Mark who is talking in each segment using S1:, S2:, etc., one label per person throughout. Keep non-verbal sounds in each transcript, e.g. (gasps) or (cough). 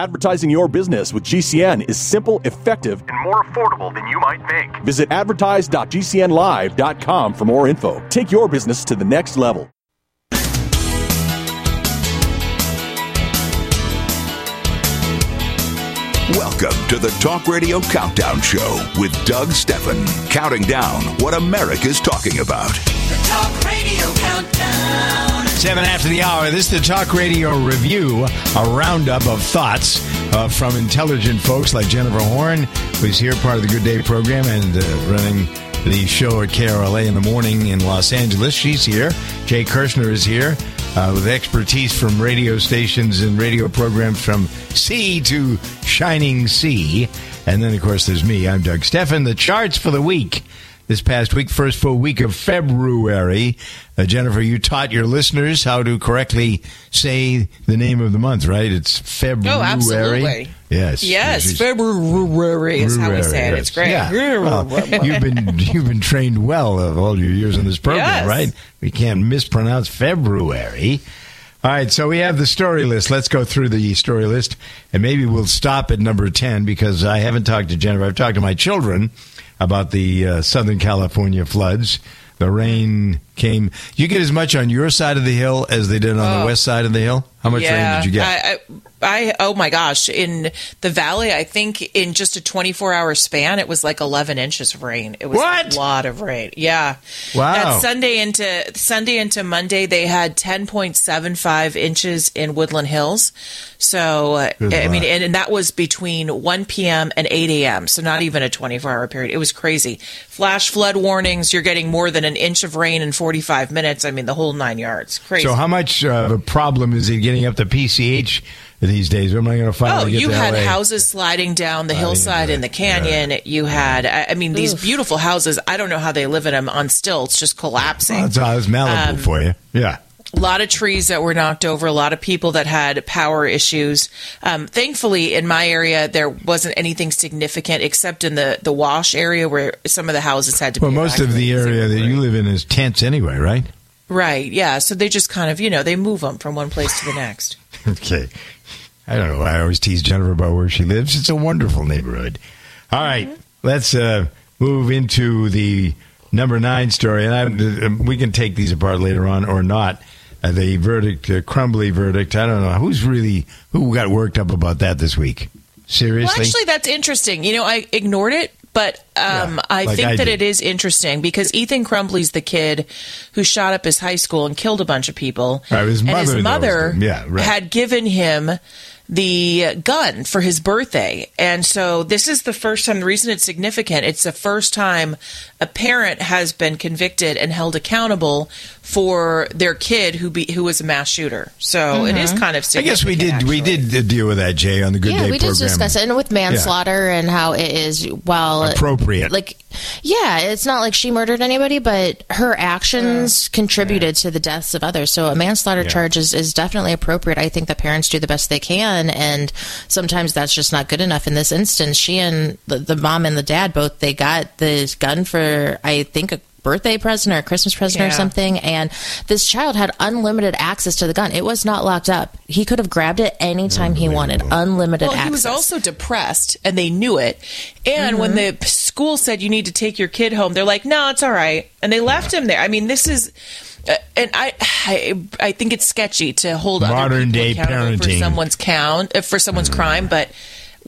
S1: Advertising your business with GCN is simple, effective,
S2: and more affordable than you might think.
S1: Visit advertise.gcnlive.com for more info. Take your business to the next level.
S3: Welcome to the Talk Radio Countdown Show with Doug Stephan, counting down what America's talking about.
S4: The Talk Radio Countdown.
S5: Seven after the hour. This is the Talk Radio Review, a roundup of thoughts uh, from intelligent folks like Jennifer Horn, who's here, part of the Good Day program, and uh, running the show at KRLA in the morning in Los Angeles. She's here. Jay Kirshner is here uh, with expertise from radio stations and radio programs from sea to shining sea. And then, of course, there's me. I'm Doug Stephan. The charts for the week. This past week, first full week of February. Uh, Jennifer, you taught your listeners how to correctly say the name of the month, right? It's February.
S6: Oh, absolutely.
S5: Yes.
S6: Yes, February is how we say it.
S5: February,
S6: It's great.
S5: Yeah. Well, you've been you've been trained well of all your years in this program,
S6: Yes.
S5: right? We can't mispronounce February. All right, so we have the story list. Let's go through the story list, and maybe we'll stop at number ten because I haven't talked to Jennifer. I've talked to my children about the uh, Southern California floods. The rain came. You get as much on your side of the hill as they did on the
S6: Oh.
S5: west side of the hill. How much
S6: yeah,
S5: rain did you get?
S6: I, I, I oh my gosh! In the valley, I think in just a 24 hour span, it was like 11 inches of rain. It was
S5: What?
S6: a lot of rain. Yeah.
S5: Wow.
S6: That Sunday into Sunday into Monday, they had 10.75 inches in Woodland Hills. So uh, I mean, and, and that was between 1 p.m. and 8 a.m. So not even a 24 hour period. It was crazy. Flash flood warnings. You're getting more than an inch of rain in 45 minutes. I mean, the whole nine yards. Crazy.
S5: So, how much uh, of a problem is it getting up to PCH these days? When am I going to finally
S6: Oh,
S5: get
S6: you had
S5: LA?
S6: houses sliding down the
S5: I
S6: hillside
S5: know.
S6: in the canyon. You had, I I mean, these beautiful houses. I don't know how they live in them on stilts, just collapsing.
S5: That's, that's Malibu
S6: Um,
S5: for you. Yeah.
S6: A lot of trees that were knocked over, a lot of people that had power issues. Um, thankfully, in my area, there wasn't anything significant except in the, the wash area where some of the houses had to
S5: Well,
S6: be
S5: most of the area that you live in is tents anyway, right?
S6: Right, yeah. So they just kind of, you know, they move them from one place to the next. (laughs)
S5: Okay. I don't know. I always tease Jennifer about where she lives. It's a wonderful neighborhood. All right, let's uh, move into the number nine story, and I, uh, we can take these apart later on or not. Uh, the verdict, uh, Crumbley verdict. I don't know who's really who got worked up about that this week. Seriously,
S6: Well, actually, that's interesting. You know, I ignored it, but um,
S5: Yeah,
S6: I
S5: like
S6: think
S5: I
S6: that
S5: did.
S6: it is interesting because Ethan Crumbley's the kid who shot up his high school and killed a bunch of people.
S5: Right, his
S6: and
S5: mother
S6: his mother.
S5: Yeah, right.
S6: had given him the gun for his birthday. And so this is the first time, the reason it's significant, it's the first time a parent has been convicted and held accountable for their kid who be, who was a mass shooter. So it is mm-hmm. kind of
S5: I guess we did we did deal with that Jay on the Good
S7: yeah,
S5: Day
S7: we
S5: program.
S7: did discuss it, and with manslaughter and how it is well
S5: Appropriate.
S7: Like, yeah, it's not like she murdered anybody, but her actions contributed to the deaths of others. So a manslaughter charge is, is definitely appropriate. I think the parents do the best they can, and sometimes that's just not good enough. In this instance, she and the, the mom and the dad both they got the gun for I think a birthday present or a Christmas present or something, and this child had unlimited access to the gun. It was not locked up. He could have grabbed it anytime he wanted. Unlimited
S6: Well,
S7: access.
S6: he was also depressed, and they knew it. And when the school said you need to take your kid home, they're like, "No, it's all right," and they left him there. I mean, this is, uh, and I, I, I think it's sketchy to hold other
S5: Modern
S6: people
S5: day
S6: accountable for someone's count uh, for someone's crime, but.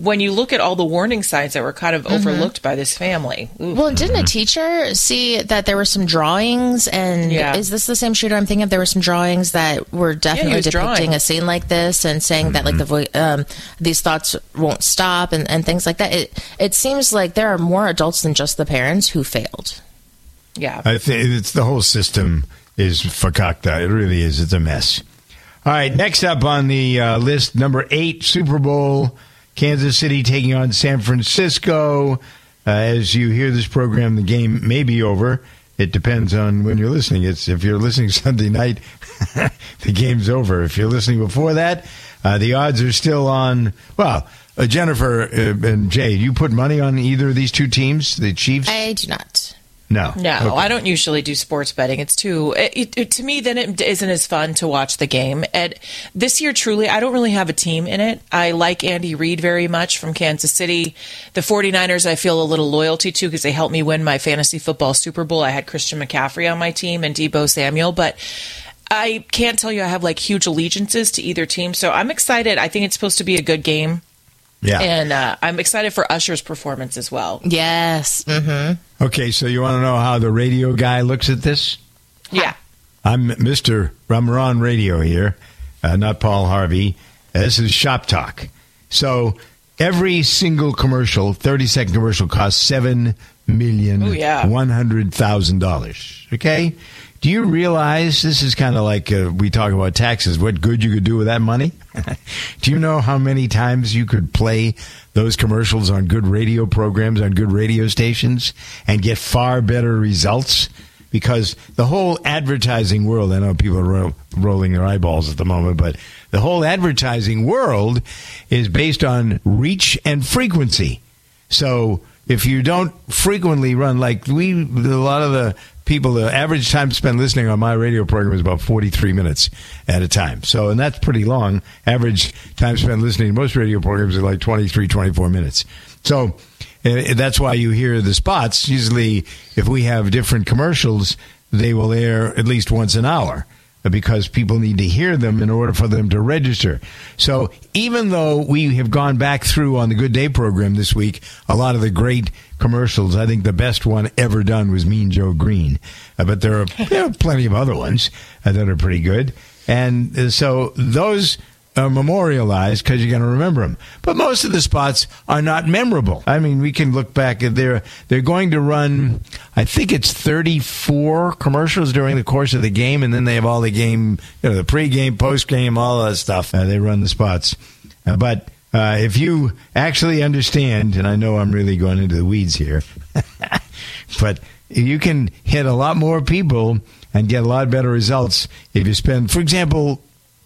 S6: When you look at all the warning signs that were kind of overlooked by this family, ooh.
S7: Well, didn't a teacher see that there were some drawings? And
S6: Yeah.
S7: is this the same shooter I'm thinking of? There were some drawings that were definitely
S6: was
S7: depicting
S6: drawing.
S7: a scene like this and saying that like the vo- um, these thoughts won't stop and, and things like that. It it seems like there are more adults than just the parents who failed.
S6: yeah,
S5: I think it's the whole system is fakakta. It really is. It's a mess. All right, next up on the uh, list, number eight, Super Bowl, Kansas City taking on San Francisco. Uh, as you hear this program, the game may be over. It depends on when you're listening. It's if you're listening (laughs) Sunday night, (laughs) the game's over. If you're listening before that, uh, the odds are still on. Well, uh, Jennifer uh, and Jay, you put money on either of these two teams, the Chiefs.
S7: I do not.
S5: No.
S6: No,
S5: Okay.
S6: I don't usually do sports betting. It's too it, it, to me. Then it isn't as fun to watch the game. And this year, truly, I don't really have a team in it. I like Andy Reid very much from Kansas City. The 49ers, I feel a little loyalty to because they helped me win my fantasy football Super Bowl. I had Christian McCaffrey on my team and Deebo Samuel, but. I can't tell you I have like huge allegiances to either team, so I'm excited. I think it's supposed to be a good game,
S5: Yeah.
S6: and uh, I'm excited for Usher's performance as well.
S7: Yes. hmm
S5: okay, so you want to know how the radio guy looks at this?
S6: Yeah.
S5: I'm Mr. Ramaran Radio here, uh, not Paul Harvey. Uh, This is Shop Talk. So every single commercial, 30 second commercial, costs seven million
S6: Oh, yeah.
S5: one hundred thousand dollars. Okay? Do you realize this is kind of like uh, we talk about taxes? What good you could do with that money? (laughs) do you know how many times you could play those commercials on good radio programs on good radio stations and get far better results? because the whole advertising world, I know people are ro- rolling their eyeballs at the moment, but the whole advertising world is based on reach and frequency. So if you don't frequently run, like we, a lot of the people, the average time spent listening on my radio program is about 43 minutes at a time. So, and that's pretty long. Average time spent listening to most radio programs is like 23, 24 minutes. So, that's why you hear the spots. Usually, if we have different commercials, they will air at least once an hour because people need to hear them in order for them to register. So even though we have gone back through on the Good Day program this week, a lot of the great commercials, I think the best one ever done was Mean Joe Greene. Uh, but there are, there are plenty of other ones uh, that are pretty good. And uh, so those are memorialized because you're going to remember them. But most of the spots are not memorable. I mean, we can look back at their, they're going to run, I think it's 34 commercials during the course of the game, and then they have all the game, you know, the pregame, postgame, all that stuff. Uh, they run the spots. Uh, but uh, if you actually understand, and I know I'm really going into the weeds here, (laughs) but you can hit a lot more people and get a lot better results if you spend, for example,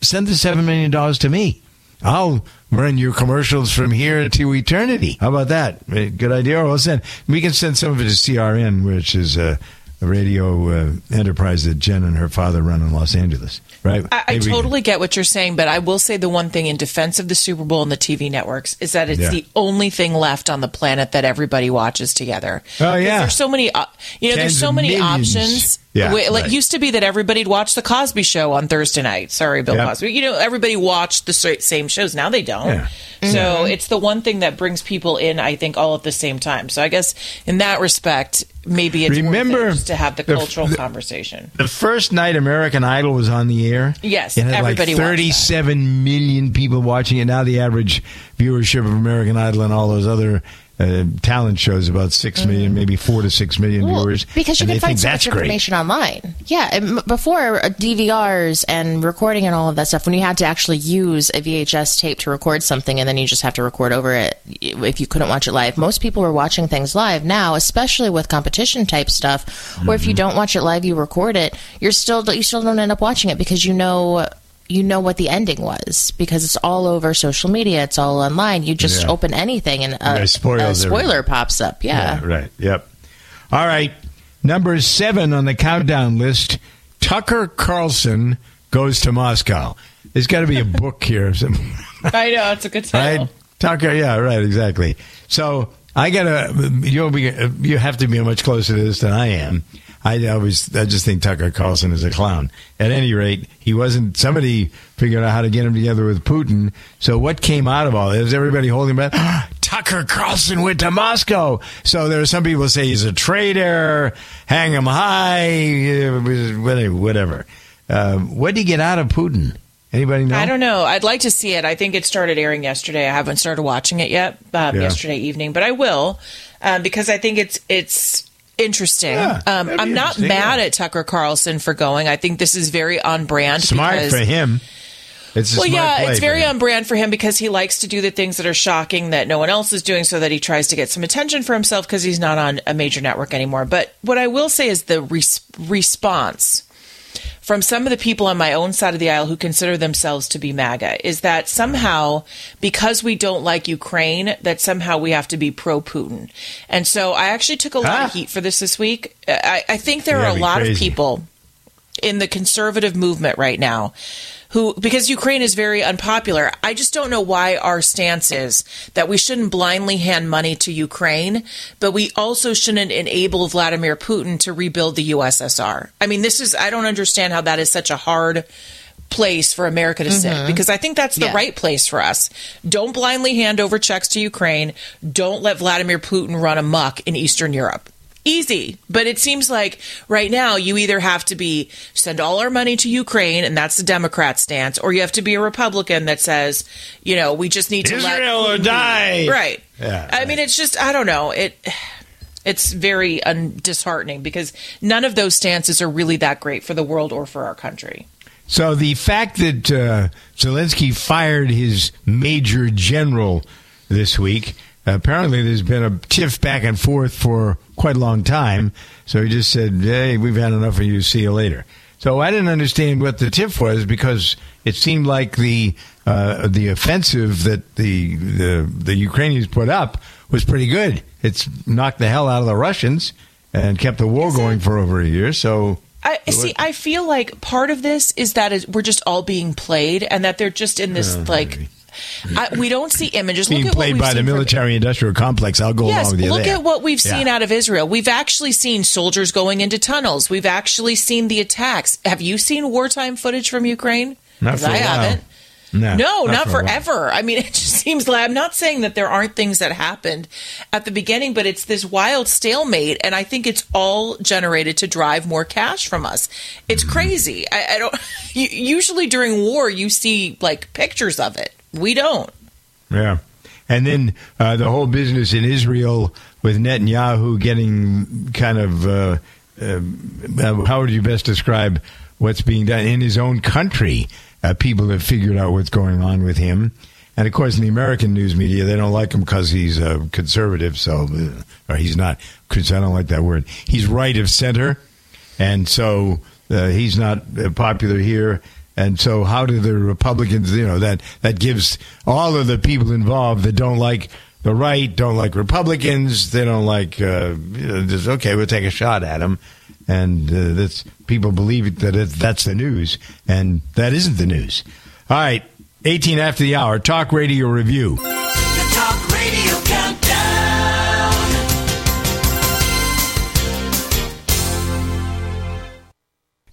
S5: send the $7 million to me. I'll run your commercials from here to eternity. How about that? Eh, Good idea. We'll send, we can send some of it to CRN, which is a, a radio uh, enterprise that Jen and her father run in Los Angeles, right?
S6: I, I
S5: Maybe we can-
S6: totally get what you're saying, but I will say the one thing in defense of the Super Bowl and the TV networks is that it's
S5: Yeah.
S6: the only thing left on the planet that everybody watches together.
S5: Oh,
S6: 'Cause
S5: yeah.
S6: there's so many, you know,
S5: Tens
S6: there's so many
S5: millions.
S6: options.
S5: Yeah,
S6: Wait, like
S5: right.
S6: used to be that everybody'd watch the Cosby Show on Thursday night. Sorry, Bill
S5: Yep.
S6: Cosby. You know, everybody watched the same shows. Now they don't.
S5: Yeah.
S6: So it's the one thing that brings people in. I think all at the same time. So I guess in that respect, maybe it's
S5: Remember
S6: it to have the cultural
S5: the-
S6: conversation.
S5: The first night American Idol was on the air.
S6: Yes,
S5: it had
S6: everybody
S5: like 37 million people watching it. Now the average viewership of American Idol and all those other uh, talent shows about six million, maybe four to six million
S7: Mm. Well,
S5: viewers.
S7: because you can find so much
S5: great.
S7: information online. Yeah, before uh, DVRs and recording and all of that stuff, when you had to actually use a VHS tape to record something, and then you just have to record over it if you couldn't watch it live. Most people were watching things live now, especially with competition type stuff. Or if you
S5: Mm-hmm.
S7: don't watch it live, you record it. You're still you still don't end up watching it because you know. You know what the ending was because it's all over social media. It's all online. You just
S5: Yeah.
S7: open anything and a, a
S5: everything.
S7: spoiler pops up. Yeah.
S5: Yeah, right. Yep. All right. Number seven on the countdown list Tucker Carlson goes to Moscow. There's got to be a (laughs) book here.
S6: I know it's a good (laughs) title.
S5: right? Tucker, yeah, right, exactly. So I gotta, you'll be, you have to be much closer to this than I am. I always, I just think Tucker Carlson is a clown. At any rate, he wasn't. Somebody figured out how to get him together with Putin. So what came out of all this? Everybody holding back. Tucker Carlson went to Moscow. So there are some people say he's a traitor. Hang him high. uh, Whatever. whatever. Um, what did he get out of Putin? Anybody know?
S6: I don't know. I'd like to see it. I think it started airing yesterday. I haven't started watching it yet. Um,
S5: Yeah.
S6: Yesterday evening, but I will um, because I think it's it's interesting.
S5: Yeah,
S6: um, I'm not mad
S5: yeah.
S6: at Tucker Carlson for going. I think this is very on brand.
S5: Smart
S6: because,
S5: for him. It's
S6: Well, yeah, it's very on brand for him because he likes to do the things that are shocking that no one else is doing, so that he tries to get some attention for himself because he's not on a major network anymore. But what I will say is the res- response from some of the people on my own side of the aisle who consider themselves to be MAGA is that somehow, because we don't like Ukraine, that somehow we have to be pro Putin. And so I actually took a lot
S5: Huh?
S6: of heat for this this week. I, I think there
S5: Yeah,
S6: are a lot of people in the conservative movement right now who because Ukraine is very unpopular. I just don't know why our stance is that we shouldn't blindly hand money to Ukraine, but we also shouldn't enable Vladimir Putin to rebuild the USSR. I mean, this is I don't understand how that is such a hard place for America to sit mm-hmm. because I think that's the
S7: Yeah.
S6: right place for us. Don't blindly hand over checks to Ukraine. Don't let Vladimir Putin run amok in Eastern Europe. Easy, but it seems like right now you either have to be send all our money to Ukraine, and that's the Democrat stance, or you have to be a Republican that says, you know, we just need to let
S5: Israel or die.
S6: Right.
S5: Yeah,
S6: I mean, it's just I don't know it. It's very un- disheartening because none of those stances are really that great for the world or for our country.
S5: So the fact that uh, Zelensky fired his major general this week, apparently there's been a tiff back and forth for quite a long time. So he just said, "Hey, we've had enough of you. See you later." So I didn't understand what the tiff was because it seemed like the uh, the offensive that the, the the Ukrainians put up was pretty good. It's knocked the hell out of the Russians and kept the war going for over a year. So
S6: I see. I feel like part of this is that we're just all being played, and that they're just in this like. I, we don't see images.
S5: being
S6: Look at what
S5: played by the military-industrial complex. I'll go
S6: Yes,
S5: along with you
S6: look
S5: there.
S6: at what we've
S5: Yeah.
S6: seen out of Israel. We've actually seen soldiers going into tunnels. We've actually seen the attacks. Have you seen wartime footage from Ukraine?
S5: Not for
S6: I haven't.
S5: No,
S6: No, not,
S5: for
S6: forever. I mean, (laughs) it just seems like I'm not saying that there aren't things that happened at the beginning, but it's this wild stalemate, and I think it's all generated to drive more cash from us. It's
S5: Mm-hmm.
S6: crazy. I, I don't. (laughs) Usually during war, you see like pictures of it. We don't.
S5: Yeah. And then uh, the whole business in Israel with Netanyahu getting kind of, uh, uh, how would you best describe what's being done in his own country? Uh, people have figured out what's going on with him. And of course, in the American news media, they don't like him because he's uh, conservative. So, uh, or he's not, because I don't like that word. He's right of center. And so uh, he's not uh, popular here. And so, how do the Republicans, you know, that, that gives all of the people involved that don't like the right, don't like Republicans, they don't like, uh, you know, just, okay, we'll take a shot at them. And uh, that's, people believe that it, that's the news. And that isn't the news. All right, 18 after the hour, Talk Radio Review.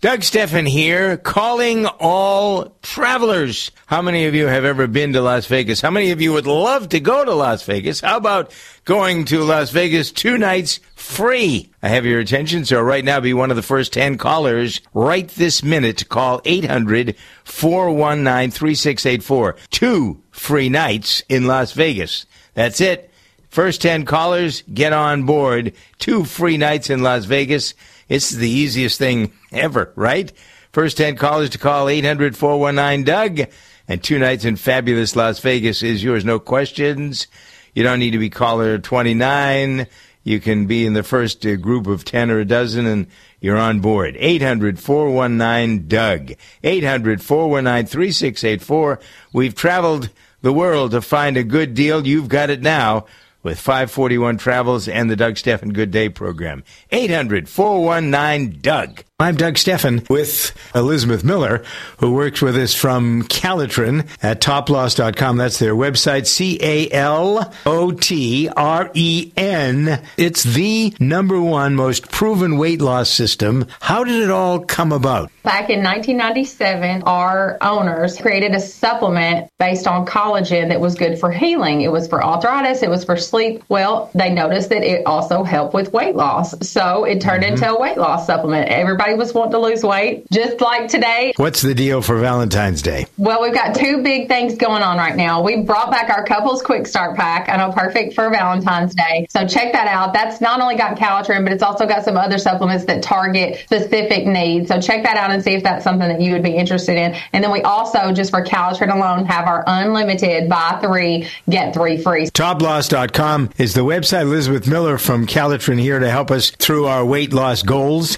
S5: Doug Stephan here, calling all travelers. How many of you have ever been to Las Vegas? How many of you would love to go to Las Vegas? How about going to Las Vegas two nights free? I have your attention, so right now be one of the first 10 callers right this minute. Call 800 419 3684. Two free nights in Las Vegas. That's it. First 10 callers, get on board. Two free nights in Las Vegas. It's the easiest thing ever, right? First 10 callers to call 800 419 Doug. And two nights in fabulous Las Vegas is yours. No questions. You don't need to be caller 29. You can be in the first uh, group of 10 or a dozen and you're on board. 800 419 Doug. 800 419 3684. We've traveled the world to find a good deal. You've got it now with 541 Travels and the Doug Stephan Good Day program. 800 419 Doug. I'm Doug Stephan with Elizabeth Miller, who works with us from Calotren at toploss.com. That's their website, C A L O T R E N. It's the number one most proven weight loss system. How did it all come about?
S8: Back in 1997, our owners created a supplement based on collagen that was good for healing. It was for arthritis, it was for sleep. Well, they noticed that it also helped with weight loss. So it turned mm-hmm. into a weight loss supplement. Everybody was want to lose weight, just like today.
S5: What's the deal for Valentine's Day?
S8: Well, we've got two big things going on right now. We brought back our couples quick start pack. I know perfect for Valentine's Day. So check that out. That's not only got Calotren, but it's also got some other supplements that target specific needs. So check that out and see if that's something that you would be interested in. And then we also, just for Calotren alone, have our unlimited buy three, get three free.
S5: Toploss.com is the website. Elizabeth Miller from Calotren here to help us through our weight loss goals.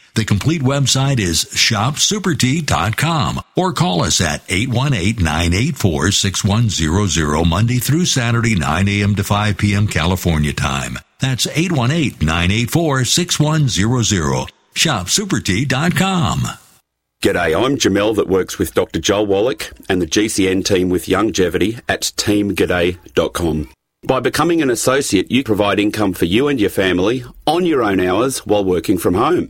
S9: The complete website is shopsupertea.com or call us at 818-984-6100 Monday through Saturday 9 a.m. to 5 p.m. California time. That's 818-984-6100. ShopSuperTea.com.
S10: G'day, I'm Jamel that works with Dr. Joel Wallach and the GCN team with Youngevity at teamg'day.com. By becoming an associate, you provide income for you and your family on your own hours while working from home.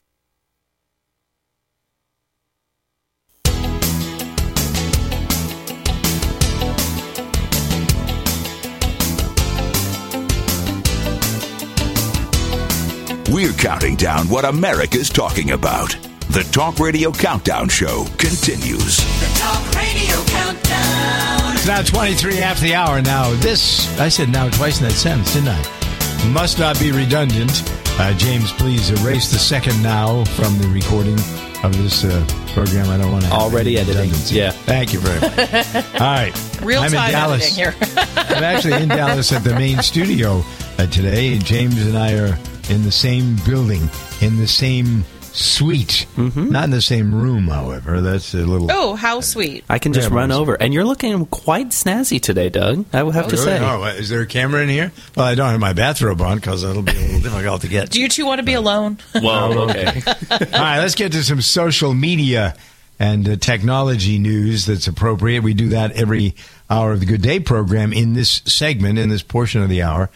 S3: counting down what America's talking about. The Talk Radio Countdown Show continues.
S4: The Talk Radio Countdown.
S5: It's now 23 after the hour. Now, this, I said now twice in that sentence, didn't I? Must not be redundant. Uh, James, please erase the second now from the recording of this uh, program. I don't want to
S11: Already editing.
S5: redundancy.
S11: Yeah.
S5: Thank you very much. (laughs) All right.
S6: Real
S5: I'm in
S6: time
S5: Dallas.
S6: editing here.
S5: I'm actually in Dallas at the main studio uh, today. James and I are in the same building, in the same suite. Not in the same room, however. That's a little.
S6: oh, how sweet.
S11: I can just
S5: Yeah,
S11: run over. And you're looking quite snazzy today, Doug. I would have to
S5: Really?
S11: say.
S5: Oh, is there a camera in here? Well, I don't have my bathrobe on because that'll be a little (laughs) difficult to get.
S6: Do you two want to be alone? (laughs)
S11: Whoa, (laughs) okay.
S5: All right, let's get to some social media and uh, technology news that's appropriate. We do that every hour of the Good Day program in this segment, in this portion of the hour.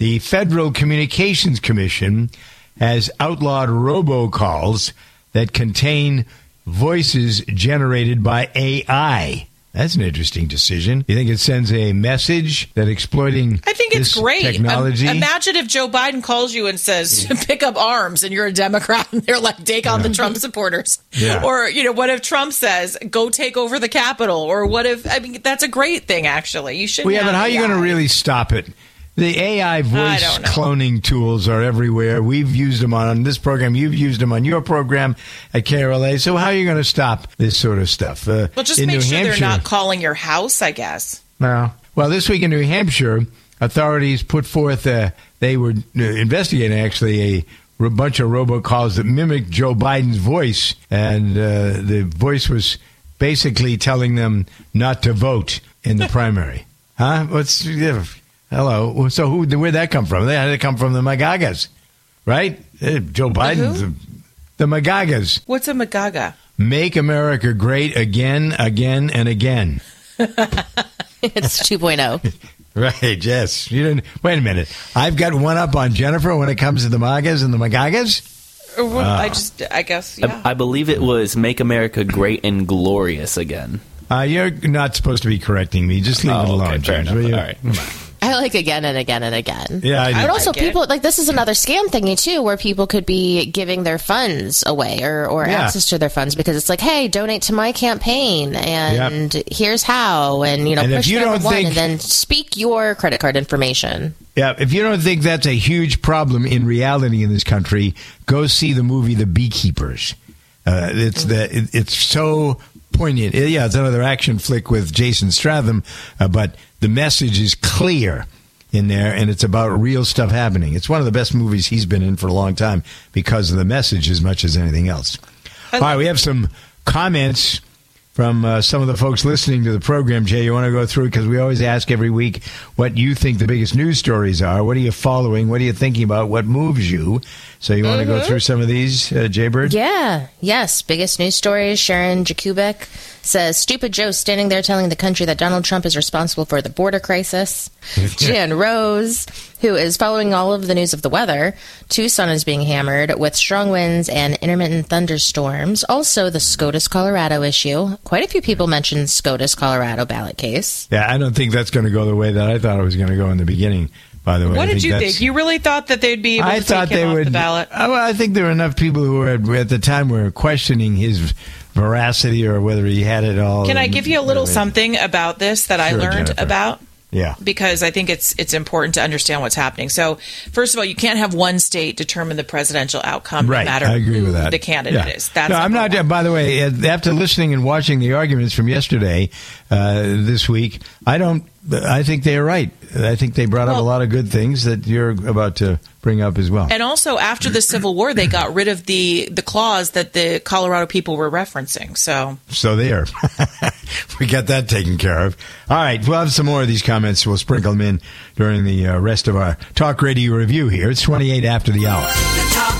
S5: The Federal Communications Commission has outlawed robocalls that contain voices generated by AI. That's an interesting decision. You think it sends a message that exploiting
S6: I think it's great.
S5: technology?
S6: Im- imagine if Joe Biden calls you and says, (laughs) "Pick up arms," and you're a Democrat, and they're like, "Take on the Trump supporters."
S5: Yeah.
S6: Or you know, what if Trump says, "Go take over the Capitol"? Or what if? I mean, that's a great thing. Actually, you should.
S5: Well, yeah, but how are you going to really stop it? The AI voice cloning tools are everywhere. We've used them on this program. You've used them on your program at KRLA. So how are you going to stop this sort of stuff? Uh,
S6: Well, just make
S5: New
S6: sure
S5: Hampshire,
S6: they're not calling your house. I guess.
S5: no. Well, this week in New Hampshire, authorities put forth, uh, they were uh, investigating actually a bunch of robocalls that mimicked Joe Biden's voice. And uh, the voice was basically telling them not to vote in the (laughs) primary. Huh? What's, yeah, hello. So who, where'd that come from? They had to come from the Magagas, right? Uh, Joe Biden's,
S6: who?
S5: the, the Magagas.
S6: What's a magaga?
S5: Make America great again, again, and again. (laughs)
S7: It's oh. 2.0. (laughs)
S5: Right, yes. You didn't wait a minute. I've got one up on Jennifer when it comes to the Magas and the Magagas.
S6: Or what,
S5: Ah.
S6: I just, I guess, yeah.
S11: I, I believe it was Make America Great and Glorious again.
S5: Uh, you're not supposed to be correcting me. Just leave
S11: Oh,
S5: it alone,
S11: fair
S5: James.
S11: enough.
S5: will you?
S11: All right.
S5: Come on.
S7: I like again and again and again.
S5: Yeah, I do.
S7: But also,
S6: like it.
S7: people like this is another scam thingy too, where people could be giving their funds away or, or
S5: Yeah.
S7: access to their funds because it's like, hey, donate to my campaign, and here's how, and you know,
S5: And if
S7: push
S5: you don't
S7: one,
S5: think-
S7: and then speak your credit card information.
S5: Yeah, if you don't think that's a huge problem in reality in this country, go see the movie The Beekeepers. Uh, it's the it, it's so poignant. Yeah, it's another action flick with Jason Statham, uh, but the message is clear in there, and it's about real stuff happening. It's one of the best movies he's been in for a long time because of the message as much as anything else. All right, we have some comments from uh, some of the folks listening to the program. Jay, you want to go through because we always ask every week what you think the biggest news stories are. What are you following? What are you thinking about? What moves you? So you want to go through some of these, uh, Jay Bird?
S7: Yeah, yes. Biggest news stories. Sharon Jakubek says, Stupid Joe standing there telling the country that Donald Trump is responsible for the border crisis. (laughs) Jan Rose, who is following all of the news of the weather. Tucson is being hammered with strong winds and intermittent thunderstorms. Also, the SCOTUS, Colorado issue. Quite a few people mentioned SCOTUS, Colorado ballot case.
S5: Yeah, I don't think that's going to go the way that I thought it was going to go in the beginning. By the way,
S6: What
S5: I
S6: did
S5: think
S6: you think? You really thought that they'd be able
S5: I
S6: to
S5: thought
S6: take
S5: they
S6: off
S5: would.
S6: the ballot?
S5: Uh, Well, I think there were enough people who were at, at the time were questioning his veracity or whether he had it all.
S6: Can I give you a little something about this that I learned
S5: Jennifer.
S6: about?
S5: Yeah.
S6: because I think it's it's important to understand what's happening. So, first of all, you can't have one state determine the presidential outcome,
S5: Right,
S6: no matter
S5: I agree
S6: who
S5: with that.
S6: the candidate
S5: Yeah.
S6: is. That's
S5: no, I'm not. By the way, uh, after listening and watching the arguments from yesterday, uh, this week, I don't. I think they're right. I think they brought up a lot of good things that you're about to bring up as well.
S6: And also, after the Civil War, they got rid of the the clause that the Colorado people were referencing. So,
S5: So there, (laughs) we got that taken care of. All right, we'll have some more of these comments. We'll sprinkle them in during the uh, rest of our talk radio review here. It's 28 after the hour.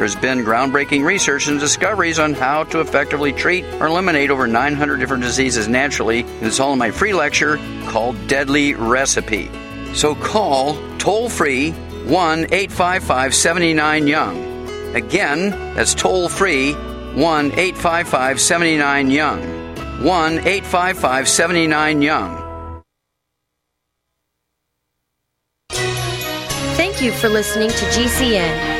S12: There's been groundbreaking research and discoveries on how to effectively treat or eliminate over 900 different diseases naturally, it's all in my free lecture called Deadly Recipe. So call toll free 1 855 79 Young. Again, that's toll free 1 855 79 Young. 1 855 79 Young.
S13: Thank you for listening to GCN.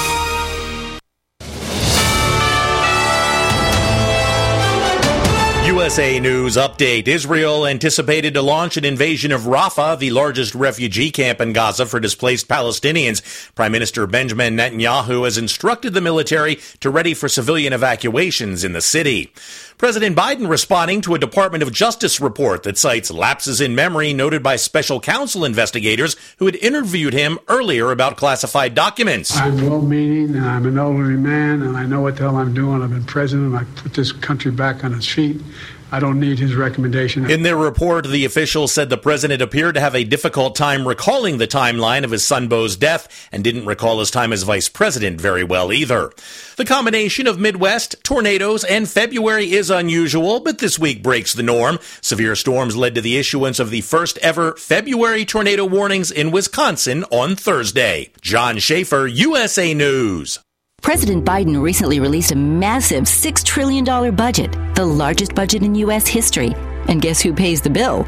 S14: USA News update. Israel anticipated to launch an invasion of Rafah, the largest refugee camp in Gaza for displaced Palestinians. Prime Minister Benjamin Netanyahu has instructed the military to ready for civilian evacuations in the city. President Biden responding to a Department of Justice report that cites lapses in memory noted by special counsel investigators who had interviewed him earlier about classified documents.
S15: I'm well meaning and I'm an elderly man and I know what the hell I'm doing. I've been president. I put this country back on its feet. I don't need his recommendation.
S14: In their report, the officials said the president appeared to have a difficult time recalling the timeline of his son Beau's death and didn't recall his time as vice president very well either. The combination of Midwest, tornadoes, and February is unusual, but this week breaks the norm. Severe storms led to the issuance of the first ever February tornado warnings in Wisconsin on Thursday. John Schaefer, USA News.
S16: President Biden recently released a massive $6 trillion budget, the largest budget in U.S. history. And guess who pays the bill?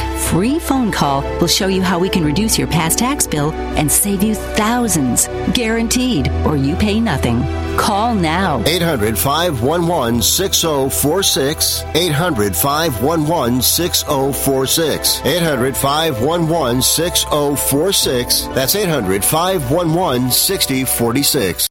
S16: free phone call will show you how we can reduce your past tax bill and save you thousands. Guaranteed, or you pay nothing. Call now.
S17: 800 511 6046. 800 511 6046. 800 511 6046. That's 800 511 6046.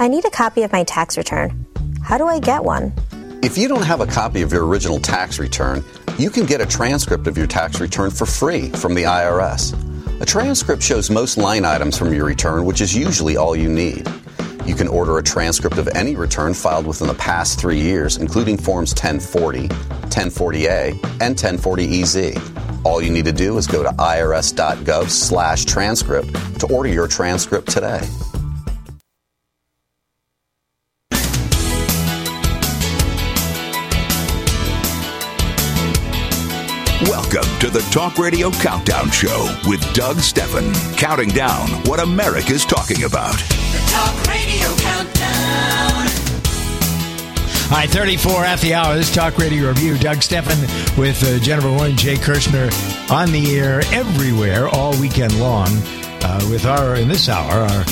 S18: I need a copy of my tax return. How do I get one?
S19: If you don't have a copy of your original tax return, you can get a transcript of your tax return for free from the IRS. A transcript shows most line items from your return, which is usually all you need. You can order a transcript of any return filed within the past three years, including Forms 1040, 1040A, and 1040EZ. All you need to do is go to irs.gov slash transcript to order your transcript today.
S3: Welcome to the Talk Radio Countdown Show with Doug Stephan, counting down what America's talking about.
S4: The Talk Radio Countdown.
S5: All right, 34 at the hour. This is Talk Radio Review. Doug Stephan with uh, Jennifer Warren, Jay Kirshner on the air everywhere all weekend long uh, with our, in this hour, our uh,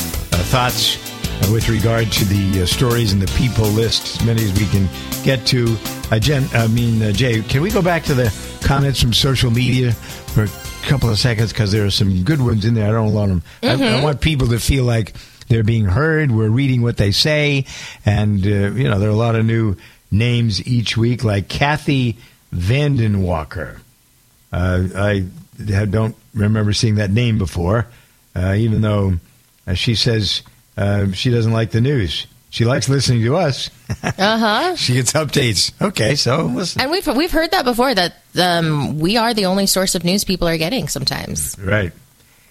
S5: thoughts uh, with regard to the uh, stories and the people list, as many as we can get to. Uh, Jen, I mean, uh, Jay, can we go back to the comments from social media for a couple of seconds? Because there are some good ones in there. I don't want them. I, I
S6: Mhm.
S5: want people to feel like they're being heard. We're reading what they say. And, uh, you know, there are a lot of new names each week, like Kathy Vandenwalker. Uh, I don't remember seeing that name before, uh, even though uh, she says uh, she doesn't like the news. She likes listening to us.
S7: Uh huh. (laughs)
S5: She gets updates. Okay, so listen.
S7: And we've we've heard that before that um, we are the only source of news people are getting sometimes.
S5: Right.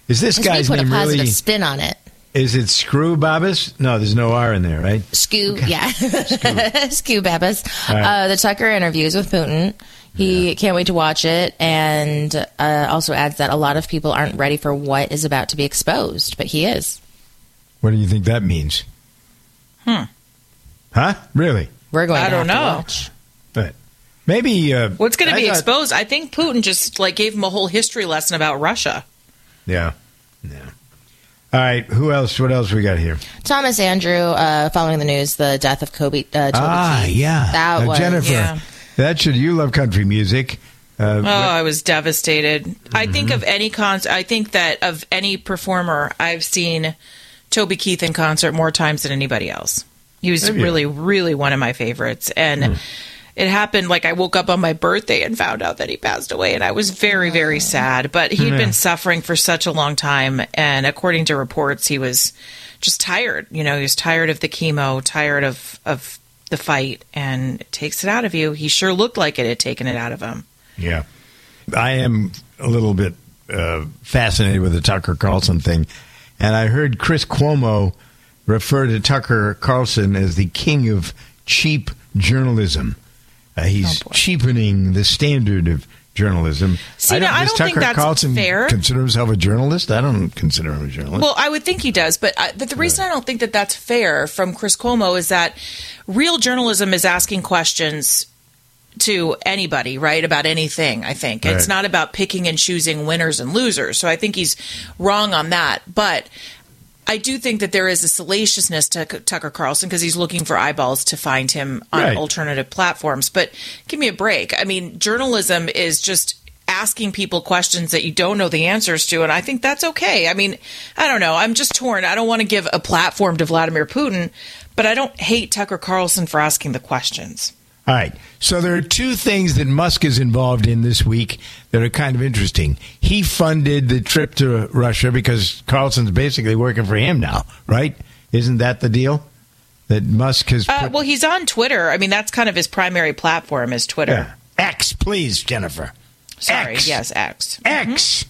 S5: Is this
S7: Because we
S5: guy's
S7: put a positive
S5: really?
S7: spin on it.
S5: Is it Screw Babas? No, there's no R in there, right?
S7: Skew, yeah, Skew (laughs) Babas.
S5: All right.
S7: Uh, the Tucker interviews with Putin. He can't wait to watch it, and uh, also adds that a lot of people aren't ready for what is about to be exposed, but he is.
S5: What do you think that means?
S6: Hmm.
S5: Huh? Really?
S7: We're going.
S6: I
S7: to
S6: don't
S7: have to
S6: know.
S7: watch.
S5: But maybe. Uh,
S6: What's going to be
S5: thought-
S6: exposed? I think Putin just like gave him a whole history lesson about Russia.
S5: Yeah. Yeah. All right. Who else? What else we got here?
S7: Thomas Andrew, uh, following the news, the death of Kobe. Uh, Toby
S5: ah,
S7: Keith.
S5: yeah.
S7: that
S5: Uh,
S7: was
S5: Jennifer.
S6: yeah.
S5: That should you love country music? Uh,
S6: Oh, I was devastated. I
S5: Mm-hmm.
S6: think of any concert. I think that of any performer, I've seen Toby Keith in concert more times than anybody else. He was
S5: Have you?
S6: really, really one of my favorites, and
S5: Hmm.
S6: it happened like I woke up on my birthday and found out that he passed away, and I was very, very sad. But he'd
S5: Yeah.
S6: been suffering for such a long time, and according to reports, he was just tired. You know, he was tired of the chemo, tired of of the fight, and it takes it out of you. He sure looked like it had taken it out of him.
S5: Yeah. I am a little bit uh, fascinated with the Tucker Carlson thing. And I heard Chris Cuomo refer to Tucker Carlson as the king of cheap journalism. Uh, he's cheapening the standard of journalism.
S6: See, now, I don't
S5: Tucker
S6: think that's
S5: Carlson
S6: fair.
S5: consider himself a journalist? I don't consider him a journalist.
S6: Well, I would think he does, but, I, but the reason I don't think that that's fair from Chris Cuomo is that real journalism is asking questions to anybody, right, about anything, I think. It's not about picking and choosing winners and losers. So I think he's wrong on that. But I do think that there is a salaciousness to Tucker Carlson because he's looking for eyeballs to find him on
S5: Right.
S6: alternative platforms. But give me a break. I mean, journalism is just asking people questions that you don't know the answers to, and I think that's okay. I mean, I don't know. I'm just torn. I don't want to give a platform to Vladimir Putin, but I don't hate Tucker Carlson for asking the questions.
S5: All right. So there are two things that Musk is involved in this week that are kind of interesting. He funded the trip to Russia because Carlson's basically working for him now, right? Isn't that the deal? That Musk has
S6: Uh, well, he's on Twitter. I mean, that's kind of his primary platform is Twitter.
S5: X, please, Jennifer.
S6: Sorry,
S5: X.
S6: yes, X.
S5: X.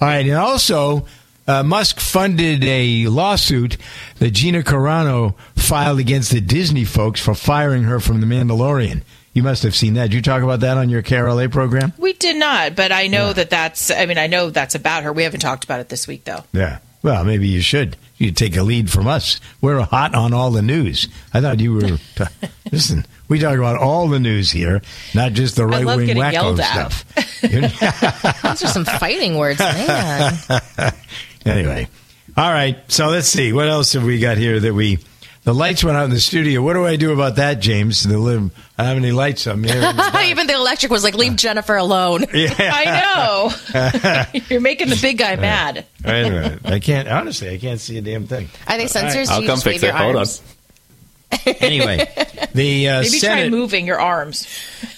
S5: All right, and also uh, Musk funded a lawsuit that Gina Carano filed against the Disney folks for firing her from The Mandalorian. You must have seen that. Did you talk about that on your KRLA program?
S6: We did not, but I know that that's. I mean, I know that's about her. We haven't talked about it this week, though.
S5: Yeah. Well, maybe you should. You take a lead from us. We're hot on all the news. I thought you were. (laughs) listen, we talk about all the news here, not just the right wing wacko stuff. (laughs)
S7: Those are some fighting words, (laughs) man.
S5: Anyway, all right. So let's see. What else have we got here that we. The lights went out in the studio. What do I do about that, James? The live, I don't have any lights on here. (laughs)
S7: Even the electric was like, leave Jennifer alone. (laughs) Yeah. (laughs)
S6: I know. You're making the big guy mad.
S5: Wait a minute. I can't. Honestly, I can't see a damn thing.
S7: Are they sensors?
S5: All
S7: Do
S5: right.
S7: you just wave your arms? (laughs)
S5: Anyway, the uh,
S6: Maybe try moving your arms.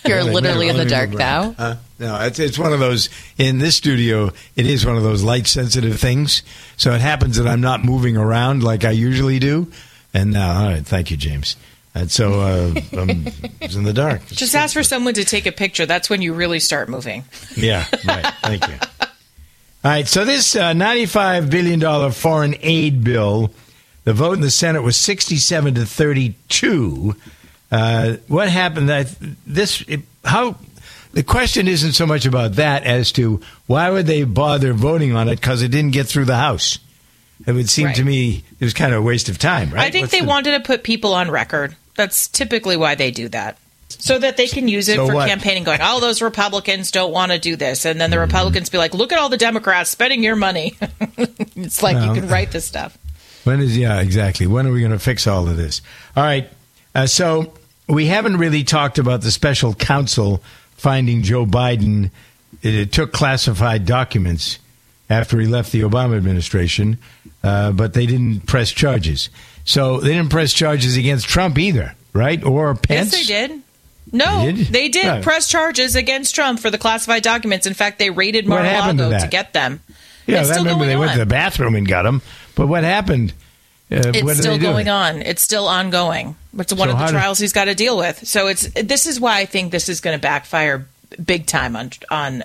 S7: You're
S5: Well,
S7: literally in the dark now.
S5: Huh? no, it's it's one of those in this studio. It is one of those light sensitive things. So it happens that I'm not moving around like I usually do. And now, all right, thank you, James. And so uh, (laughs) I'm in the dark.
S6: Just ask for someone to take a picture. That's when you really start moving.
S5: Yeah, right. Thank you. (laughs) All right, so this uh, $95 billion foreign aid bill, the vote in the Senate was 67 to 32. Uh, what happened? That this it, how the question isn't so much about that as to why would they bother voting on it because it didn't get through the House. It would seem to me it was kind of a waste of time, right?
S6: I think
S5: What's
S6: they
S5: the-
S6: wanted to put people on record. That's typically why they do that. So that they can use it
S5: So
S6: for
S5: what?
S6: campaigning, going, oh, those Republicans don't want to do this. And then the
S5: Mm-hmm.
S6: Republicans be like, look at all the Democrats spending your money. (laughs) it's like
S5: Well,
S6: you can write this stuff.
S5: When is yeah exactly? When are we going to fix all of this? All right. Uh, so we haven't really talked about the special counsel finding Joe Biden. It, it took classified documents after he left the Obama administration, uh, but they didn't press charges. So they didn't press charges against Trump either, right? Or Pence.
S6: Yes, they did. No,
S5: They did?
S6: they did
S5: Yeah.
S6: press charges against Trump for the classified documents. In fact, they raided
S5: to
S6: Mar-a-Lago to,
S5: that?
S6: get them.
S5: Yeah, I remember they went to the bathroom and got him. But what happened? Uh,
S6: It's still going on. It's still ongoing. It's one
S5: So
S6: of the
S5: do-
S6: trials he's got to deal with. So it's this is why I think this is going to backfire big time on on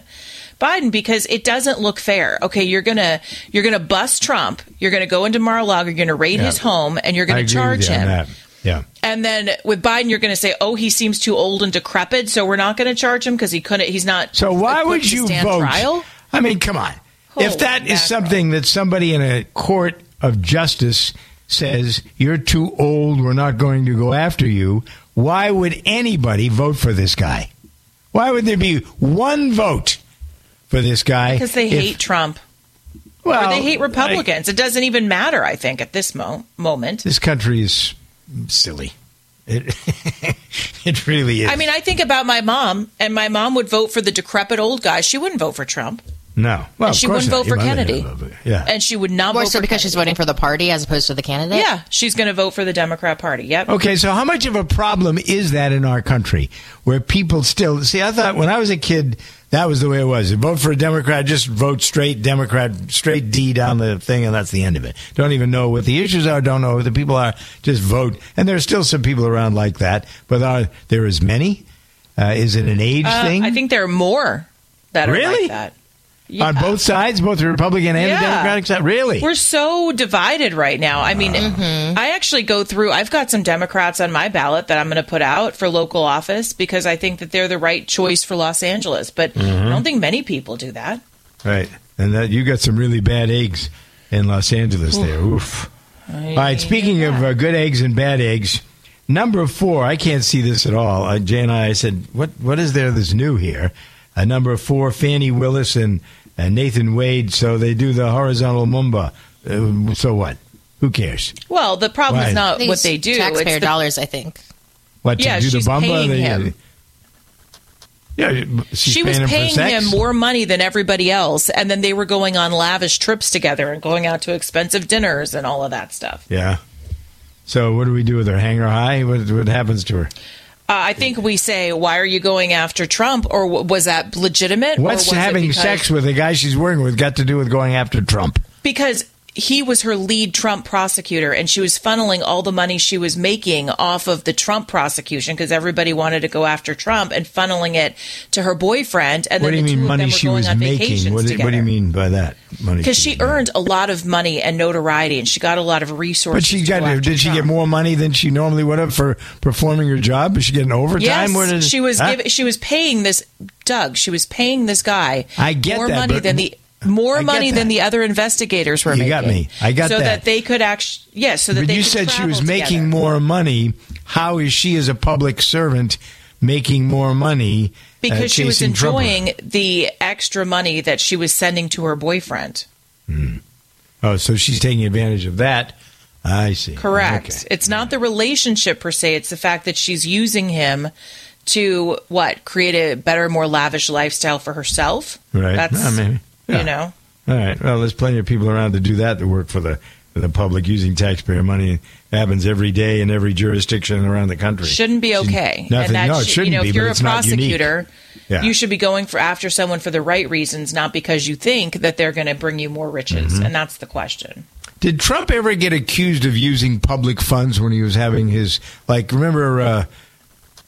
S6: Biden because it doesn't look fair. Okay, you're gonna you're gonna bust Trump. You're gonna go into Mar-a-Lago. You're gonna raid
S5: Yeah.
S6: his home, and you're gonna charge him.
S5: Yeah.
S6: And then with Biden, you're going to say, "Oh, he seems too old and decrepit, so we're not going to charge him because he couldn't. He's not."
S5: So why would you vote?
S6: Trial?
S5: I mean, come on. If that is something that somebody in a court of justice says you're too old, we're not going to go after you, why would anybody vote for this guy? Why would there be one vote for this guy?
S6: Because they
S5: if-
S6: hate Trump.
S5: Well,
S6: or they hate Republicans. it doesn't even matter. I think at this mo- moment.
S5: This country is silly. It, (laughs) it really is.
S6: I mean, I think about my mom, and my mom would vote for the decrepit old guy. She wouldn't vote for Trump,
S5: no. Well,
S6: and she wouldn't
S5: not.
S6: vote for Kennedy.
S5: never voted. Yeah.
S6: and she would not
S7: More
S6: vote
S7: so
S6: for
S7: because she's voting for the party as opposed to the candidate.
S6: Yeah, she's going to vote for the Democrat Party. Yep.
S5: Okay, so how much of a problem is that in our country where people still see? I thought when I was a kid, that was the way it was. Vote for a Democrat, just vote straight Democrat, straight D down the thing, and that's the end of it. Don't even know what the issues are, don't know who the people are, just vote. And there's still some people around like that, but are there as many? Uh, is it an age
S6: Uh,
S5: thing?
S6: I think there are more that are
S5: Really?
S6: like that.
S5: On both sides, both the Republican and the Democratic side? Really?
S6: We're so divided right now. I mean, I actually go through, I've got some Democrats on my ballot that I'm going to put out for local office because I think that they're the right choice for Los Angeles. But I
S5: Mhm.
S6: don't think many people do that.
S5: Right. And that you got some really bad eggs in Los Angeles there. Oof. All right. Speaking of uh, good eggs and bad eggs, number four, I can't see this at all. Uh, Jay and I said, what what is there that's new here? Uh, number four, Fani Willis and, and Nathan Wade. So they do the horizontal mumba. Uh, so what? Who cares?
S6: Well, the problem
S5: Why?
S6: is not what they do.
S7: Taxpayer
S6: it's the-
S7: dollars, I think.
S5: What to
S6: Yeah,
S5: do
S6: she's
S5: the bumba?
S6: paying
S5: They-
S6: him.
S5: Yeah, she's
S6: she was
S5: paying him for sex?
S6: him more money than everybody else, and then they were going on lavish trips together and going out to expensive dinners and all of that stuff.
S5: Yeah. So what do we do with her? Hang her high? What, what happens to her?
S6: Uh, I think we say, "Why are you going after Trump?" Or w- was that legitimate? or
S5: What's having
S6: because-
S5: sex with the guy she's working with got to do with going after Trump?
S6: because he was her lead Trump prosecutor, and she was funneling all the money she was making off of the Trump prosecution because everybody wanted to go after Trump and funneling it to her boyfriend. And
S5: what do you mean money
S6: of them were
S5: she was making? What do, what do you mean by that? Money
S6: Because she earned a lot of money and notoriety, and she got a lot of resources.
S5: But she got
S6: go
S5: did she get more money than she normally would have for performing her job? Is she getting overtime?
S6: Yes,
S5: is-
S6: she was
S5: huh?
S6: giv she was paying this Doug. She was paying this guy
S5: I get
S6: more
S5: that,
S6: money than the more
S5: I
S6: money than the other investigators were
S5: You
S6: making.
S5: got me. I got that.
S6: so
S5: that.
S6: they could actually yes. so that
S5: but you said she was making
S6: together.
S5: more money. How is she, as a public servant, making more money? uh,
S6: because she was enjoying the extra money that she was sending to her boyfriend.
S5: Oh, so she's taking advantage of that. I see.
S6: Correct.
S5: Okay.
S6: It's not the relationship per se, it's the fact that she's using him to what? Create a better, more lavish lifestyle for herself.
S5: Right.
S6: That's
S5: Ah, maybe. Yeah.
S6: you know.
S5: All right. Well, there's plenty of people around to do that that work for the for the public using taxpayer money. It happens every day in every jurisdiction around the country.
S6: Shouldn't be okay.
S5: Nothing.
S6: and that
S5: no, it
S6: should-
S5: shouldn't
S6: you know,
S5: be.
S6: if
S5: but
S6: you're a
S5: it's not unique.
S6: prosecutor,
S5: Yeah.
S6: you should be going for after someone for the right reasons, not because you think that they're going to bring you more riches.
S5: Mhm.
S6: And that's the question.
S5: Did Trump ever get accused of using public funds when he was having his like? Remember uh,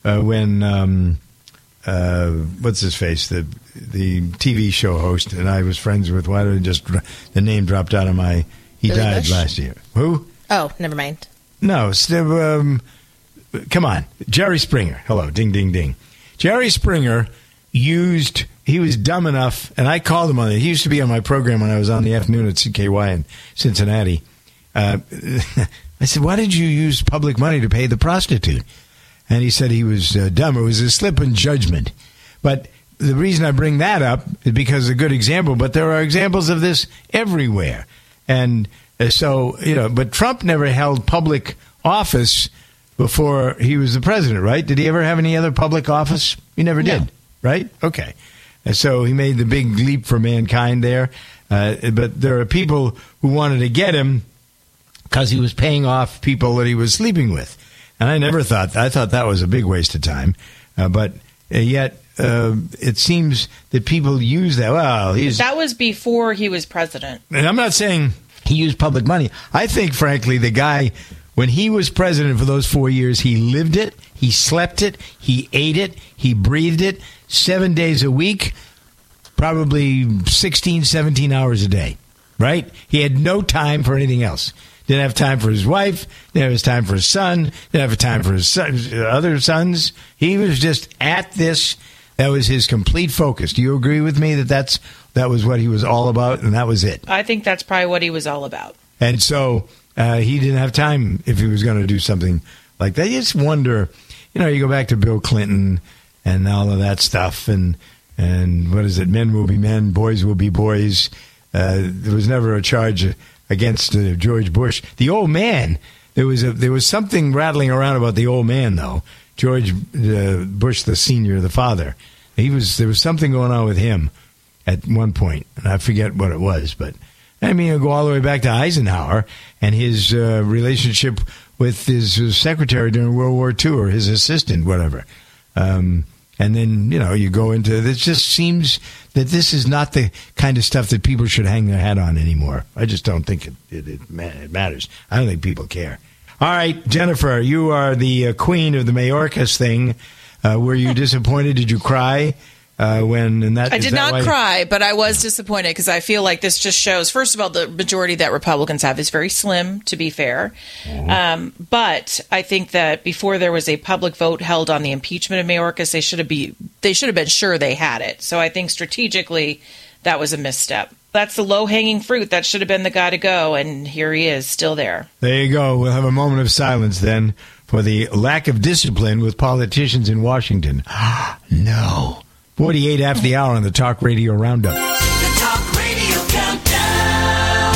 S5: uh, when um, uh, what's his face the the TV show host and I was friends with? Why did it just the name dropped out of my? He
S7: Billy
S5: died
S7: Bush?
S5: last year. Who?
S7: Oh, never mind.
S5: No, um, come on, Jerry Springer. Hello, ding, ding, ding. Jerry Springer used. He was dumb enough, and I called him on it. He used to be on my program when I was on the afternoon at CKY in Cincinnati. Uh, (laughs) I said, "Why did you use public money to pay the prostitute?" And he said he was uh, dumb. It was a slip in judgment. But the reason I bring that up is because a good example. But there are examples of this everywhere, and uh, so you know. But Trump never held public office before he was the president, right? Did he ever have any other public office? He never did, right? Okay. And so he made the big leap for mankind there. Uh, but there are people who wanted to get him because he was paying off people that he was sleeping with. And I never thought, I thought that was a big waste of time. Uh, but uh, yet, uh, it seems that people use that. Well, he's
S6: That was before he was president.
S5: and I'm not saying he used public money. I think, frankly, the guy, when he was president for those four years, he lived it, he slept it, he ate it, he breathed it seven days a week, probably 16, 17 hours a day, right? He had no time for anything else. Didn't have time for his wife, didn't have time for his son, didn't have time for his son, other sons. He was just at this. That was his complete focus. Do you agree with me that that's that was what he was all about, and that was it?
S6: I think that's probably what he was all about.
S5: And so uh, he didn't have time if he was going to do something like that. You just wonder, you know, you go back to Bill Clinton and all of that stuff, and and what is it? Men will be men, boys will be boys. Uh, there was never a charge against uh, George Bush. The old man, there was a there was something rattling around about the old man though. George uh, Bush, the senior, the father. He was there was something going on with him at one point, and I forget what it was, but I mean, go all the way back to Eisenhower and his uh, relationship with his, his secretary during World War II or his assistant, whatever. Um, and then, you know, you go into it just seems that this is not the kind of stuff that people should hang their hat on anymore. I just don't think it, it, it, it matters. I don't think people care. All right, Jennifer, you are the uh, queen of the Mayorkas thing. Uh, were you (laughs) disappointed? Did you cry uh, when? And that
S6: I did
S5: that
S6: not cry, but I was disappointed because I feel like this just shows, first of all, the majority that Republicans have is very slim, to be fair.
S5: Mm-hmm.
S6: Um, but I think that before there was a public vote held on the impeachment of Mayorkas, they should have be they should have been sure they had it. So I think strategically that was a misstep. That's the low hanging fruit. That should have been the guy to go, and here he is, still there.
S5: There you go. We'll have a moment of silence then for the lack of discipline with politicians in Washington. (gasps) no. 48 after the hour on the Talk Radio Roundup.
S4: The Talk Radio Countdown.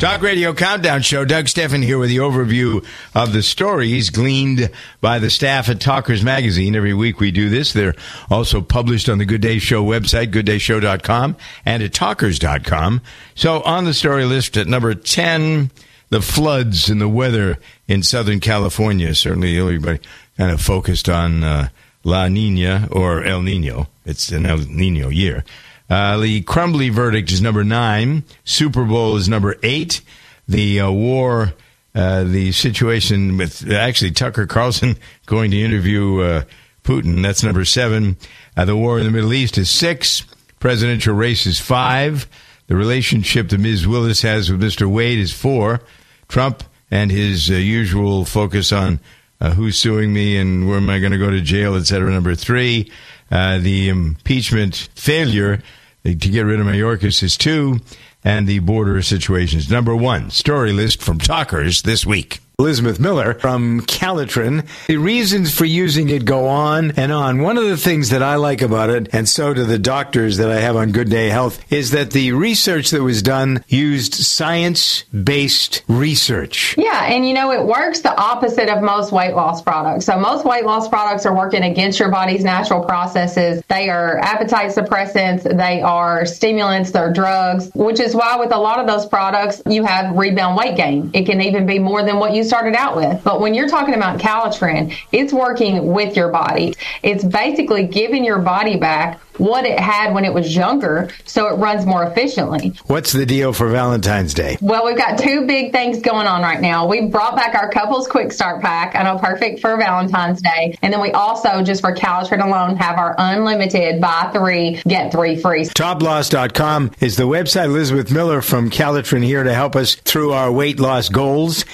S5: Talk Radio Countdown Show. Doug Stephan here with the overview of the stories gleaned by the staff at Talkers Magazine. Every week we do this. They're also published on the Good Day Show website, gooddayshow.com, and at talkers.com. So on the story list at number 10, the floods and the weather in Southern California. Certainly everybody kind of focused on uh, La Nina or El Nino. It's an El Nino year. Uh, the Crumbley verdict is number nine. Super Bowl is number eight. The uh, war, uh, the situation with actually Tucker Carlson (laughs) going to interview uh, Putin, that's number seven. Uh, the war in the Middle East is six. Presidential race is five. The relationship that Ms. Willis has with Mr. Wade is four. Trump and his usual focus on who's suing me and where am I going to go to jail, et cetera, number three. Uh, the impeachment failure to get rid of Mayorkas is two, and the border situations. Number one, story list from Talkers this week. Elizabeth Miller from Calotren. The reasons for using it go on and on. One of the things that I like about it, and so do the doctors that I have on Good Day Health, is that the research that was done used science based research.
S20: Yeah, and you know, it works the opposite of most weight loss products. So, most weight loss products are working against your body's natural processes. They are appetite suppressants, they are stimulants, they're drugs, which is why with a lot of those products, you have rebound weight gain. It can even be more than what you started out with. But when you're talking about Calotren, it's working with your body. It's basically giving your body back what it had when it was younger so it runs more efficiently.
S5: What's the deal for Valentine's Day?
S20: Well, we've got two big things going on right now. We brought back our couples quick start pack. I know perfect for Valentine's Day. And then we also, just for Calotren alone, have our unlimited buy three, get three free.
S5: Toploss.com is the website. Elizabeth Miller from Calotren here to help us through our weight loss goals.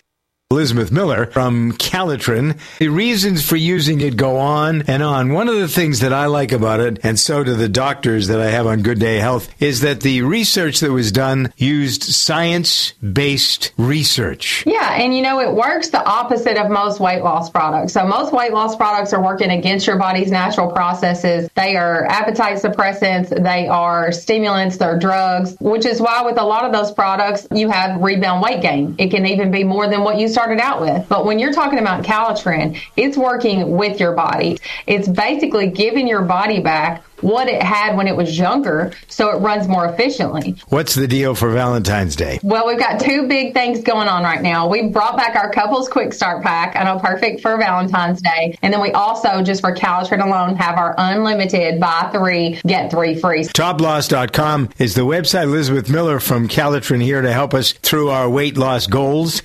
S5: Elizabeth Miller from Calotren. The reasons for using it go on and on. One of the things that I like about it, and so do the doctors that I have on Good Day Health, is that the research that was done used science based research.
S20: Yeah, and you know, it works the opposite of most weight loss products. So, most weight loss products are working against your body's natural processes. They are appetite suppressants, they are stimulants, they're drugs, which is why with a lot of those products, you have rebound weight gain. It can even be more than what you started out with. But when you're talking about Calotren, it's working with your body. It's basically giving your body back what it had when it was younger so it runs more efficiently.
S5: What's the deal for Valentine's Day?
S20: Well, we've got two big things going on right now. We brought back our couples quick start pack. I know perfect for Valentine's Day. And then we also, just for Calotren alone, have our unlimited buy three, get three free.
S5: Toploss.com is the website. Elizabeth Miller from Calotren here to help us through our weight loss goals.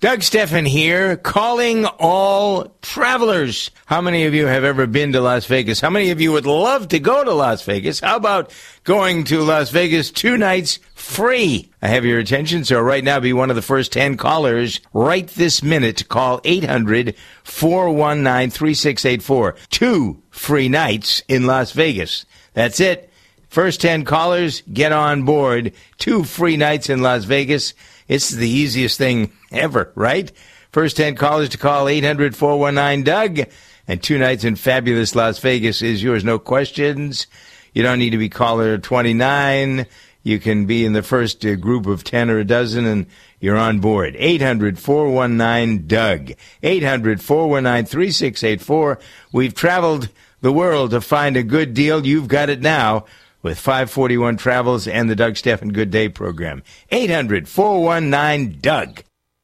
S5: Doug Stephan here, calling all travelers. How many of you have ever been to Las Vegas? How many of you would love to go to Las Vegas? How about going to Las Vegas two nights free? I have your attention, so right now be one of the first 10 callers right this minute to call 800 419 3684. Two free nights in Las Vegas. That's it. First 10 callers, get on board. Two free nights in Las Vegas. It's the easiest thing ever, right? First 10 callers to call 800 419 Doug. And two nights in fabulous Las Vegas is yours. No questions. You don't need to be caller 29. You can be in the first uh, group of 10 or a dozen and you're on board. 800 419 Doug. 800 419 3684. We've traveled the world to find a good deal. You've got it now with 541 Travels and the Doug Stephan Good Day program. 800 419 Doug.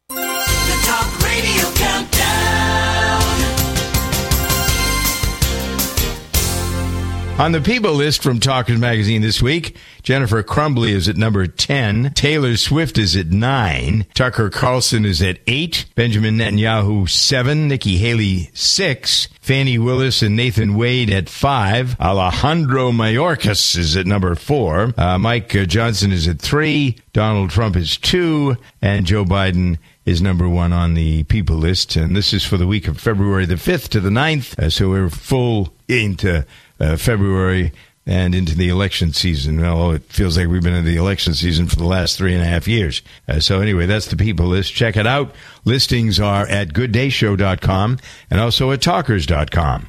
S4: The Talk Radio Countdown.
S5: On the people list from Talkers Magazine this week, Jennifer Crumbley is at number 10. Taylor Swift is at 9. Tucker Carlson is at 8. Benjamin Netanyahu 7. Nikki Haley 6. Fani Willis and Nathan Wade at 5. Alejandro Mayorkas is at number 4. Uh, Mike uh, Johnson is at 3. Donald Trump is 2. And Joe Biden is number one on the people list. And this is for the week of February the 5th to the 9th. Uh, so we're full into uh, February and into the election season. Well, it feels like we've been in the election season for the last three and a half years. Uh, so anyway, that's the people list. Check it out. Listings are at gooddayshow.com and also at talkers.com.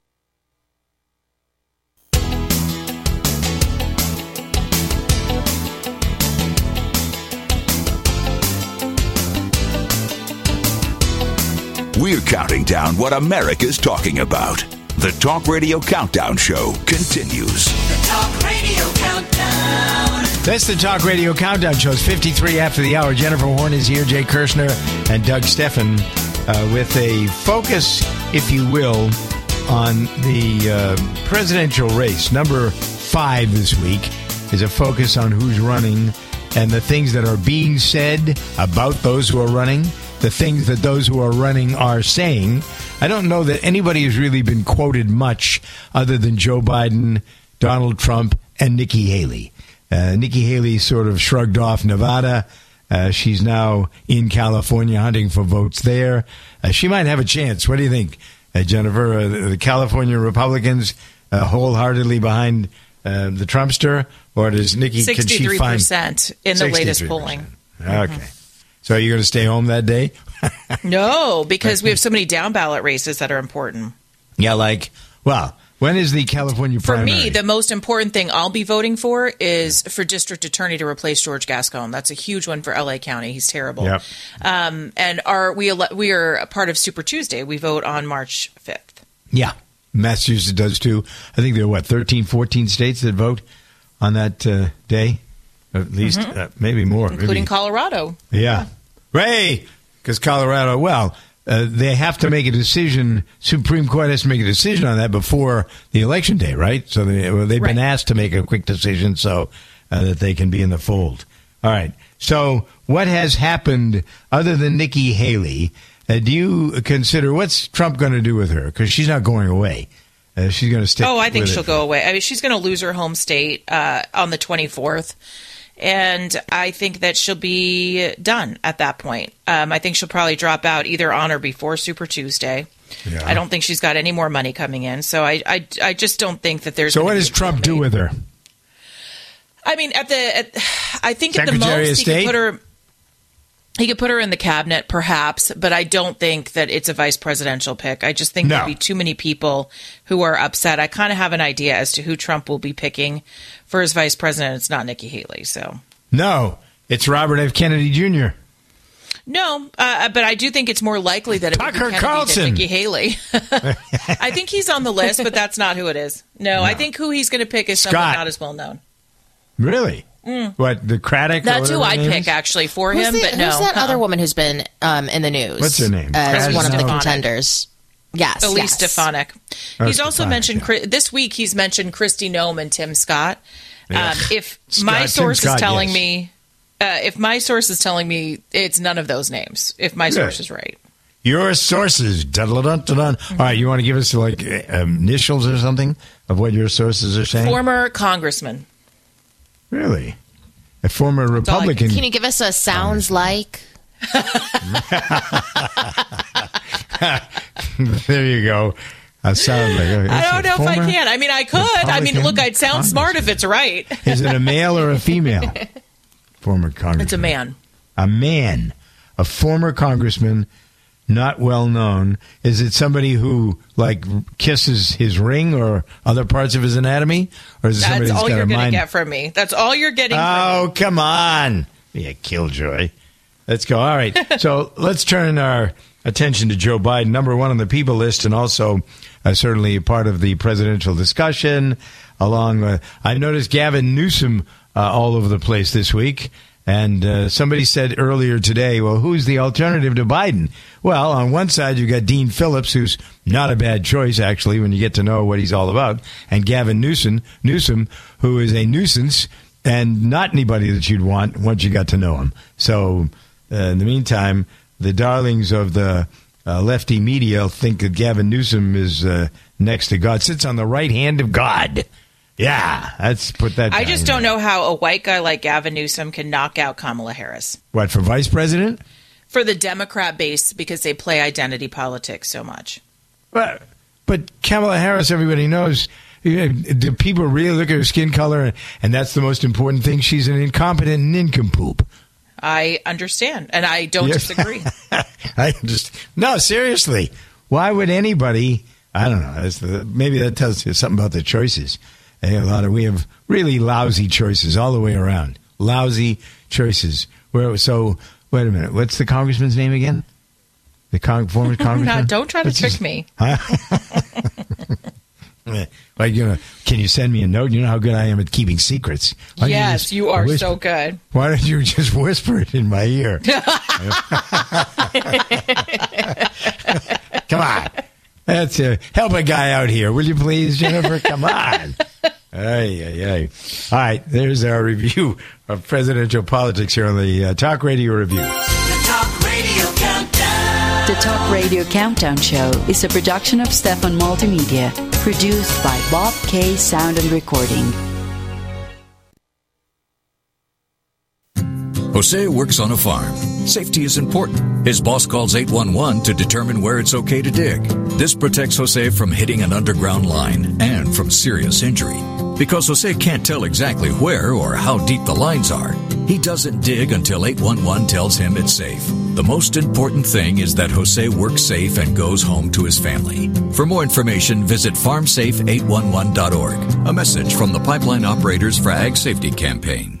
S3: We're counting down what America's talking about. The Talk Radio Countdown Show continues.
S4: The Talk Radio Countdown.
S5: That's the Talk Radio Countdown Show. It's 53 after the hour. Jennifer Horn is here, Jay Kirshner, and Doug Stephan uh, with a focus, if you will, on the uh, presidential race. Number five this week is a focus on who's running and the things that are being said about those who are running, the things that those who are running are saying. I don't know that anybody has really been quoted much other than Joe Biden, Donald Trump, and Nikki Haley. Uh, Nikki Haley sort of shrugged off Nevada. Uh, she's now in California hunting for votes there. Uh, she might have a chance. What do you think, uh, Jennifer? Uh, the, California Republicans uh, wholeheartedly behind uh, the Trumpster, or does Nikki
S6: Sixty-three percent in the latest
S5: 63%.
S6: polling.
S5: Okay, so are you going to stay home that day? (laughs)
S6: No, because we have so many down ballot races that are important.
S5: yeah, like well, when is the California
S6: For me, the most important thing I'll be voting for is for district attorney to replace George Gascon. That's a huge one for LA County. He's terrible.
S5: Yep.
S6: Um, and are we ele- we are a part of Super Tuesday. We vote on March fifth.
S5: Yeah, Massachusetts does too. I think there are what 13, 14 states that vote on that uh, day, at least
S6: Mhm.
S5: uh, maybe more,
S6: including
S5: maybe.
S6: Colorado.
S5: Yeah, Ray, because Colorado. Well, uh, they have to make a decision. Supreme Court has to make a decision on that before the election day, right? So they, well, they've been asked to make a quick decision so uh, that they can be in the fold. All right. So what has happened other than Nikki Haley? Uh, do you consider what's Trump going to do with her? Because she's not going away. Uh, she's going to stay.
S6: oh, I think she'll go away. I mean, she's going to lose her home state uh, on the 24th. And I think that she'll be done at that point. Um, I think she'll probably drop out either on or before Super Tuesday.
S5: Yeah.
S6: I don't think she's got any more money coming in. So I, I, I just don't think that there's.
S5: So what does Trump do with her?
S6: I mean, at the, at, I think at the most he could put her. He could put her in the cabinet, perhaps, but I don't think that it's a vice presidential pick. I just think
S5: No.
S6: there'll be too many people who are upset. I kind of have an idea as to who Trump will be picking for his vice president. It's not Nikki Haley, so
S5: No, it's Robert F. Kennedy Jr.
S6: no. Uh, but I do think it's more likely that it would be
S5: Carlson.
S6: Nikki Haley. (laughs) I think he's on the list, but that's not who it is. No, I think who he's going to pick is someone not as well known.
S5: Really?
S6: Mm.
S5: What the Craddock?
S6: That's who I'd pick actually for
S7: Who's
S6: him,
S7: the-
S6: but no.
S7: Who's that
S6: uh-uh.
S7: other woman who's been um, in the news?
S5: What's her name?
S7: As one of the contenders. Yes,
S6: Elise
S7: yes.
S6: Stefanik.
S5: Oh,
S6: He's also
S5: Stefanik,
S6: mentioned Chri- this week. He's mentioned Kristi Noem and Tim Scott.
S5: Yeah.
S6: Um, if (laughs)
S5: Scott-
S6: my source
S5: Scott,
S6: is telling
S5: yes.
S6: me, uh, if my source is telling me it's none of those names, if my
S5: Good.
S6: source is right,
S5: Your sources. All right, you want to give us like uh, initials or something of what your sources are saying?
S6: former congressman.
S5: Really? A former Republican.
S7: Can you give us a sounds like? (laughs)
S5: there you go. I sound like.
S6: Uh, I don't know if I can. I mean, I could. I mean, look, I'd sound smart if it's right.
S5: Is it a male or a (laughs) female? former congressman.
S6: It's a man.
S5: A man, a former congressman, not well known. Is it somebody who like kisses his ring or other parts of his anatomy, or is it somebody
S6: That's
S5: who's
S6: all you're going to get from me. That's all you're getting.
S5: Oh, come on. Be a killjoy. Let's go. All right. (laughs) so let's turn our attention to Joe Biden, number one on the people list, and also uh, certainly part of the presidential discussion. Along, uh, I noticed Gavin Newsom uh, all over the place this week. And uh, somebody said earlier today, well, who's the alternative to Biden? Well, on one side, you've got Dean Phillips, who's not a bad choice, actually, when you get to know what he's all about, and Gavin Newsom, Newsom who is a nuisance and not anybody that you'd want once you got to know him. So, uh, in the meantime, the darlings of the uh, lefty media think that Gavin Newsom is uh, next to God, sits on the right hand of God. Yeah, let's put that.
S6: I just don't know how a white guy like Gavin Newsom can knock out Kamala Harris
S5: What for vice president?
S6: for the Democrat base because they play identity politics so much.
S5: But but Kamala Harris, everybody knows. Eh, do people really look at her skin color, and that's the most important thing? She's an incompetent nincompoop.
S6: I understand, and I don't
S5: Yeah.
S6: disagree. (laughs)
S5: I just no, seriously. Why would anybody? I don't know. The, maybe that tells you something about the choices. They have a lot of we have really lousy choices all the way around. Lousy choices. Where so? Wait a minute. What's the congressman's name again? The con- former (laughs) congressman.
S6: No, don't try to
S5: What's
S6: trick
S5: his-
S6: me. (laughs)
S5: Like you know, can you send me a note? You know how good I am at keeping secrets. Why
S6: yes,
S5: just
S6: you are
S5: whisper-
S6: so good.
S5: Why don't you just whisper it in my ear? (laughs) Come on, that's uh, help a guy out here, will you please, Jennifer? Come on. Ay, ay, ay. All right, there's our (laughs) review of presidential politics here on the uh, Talk Radio Review.
S21: The Talk Radio Countdown.
S16: The Talk Radio Countdown Show is a production of Stephan Multimedia, produced by Bob K Sound and Recording.
S9: Jose works on a farm. Safety is important. His boss calls 811 to determine where it's okay to dig. This protects Jose from hitting an underground line and from serious injury. Because Jose can't tell exactly where or how deep the lines are, he doesn't dig until 811 tells him it's safe. The most important thing is that Jose works safe and goes home to his family. For more information, visit farmsafe811.org. A message from the Pipeline Operators for Ag Safety Campaign.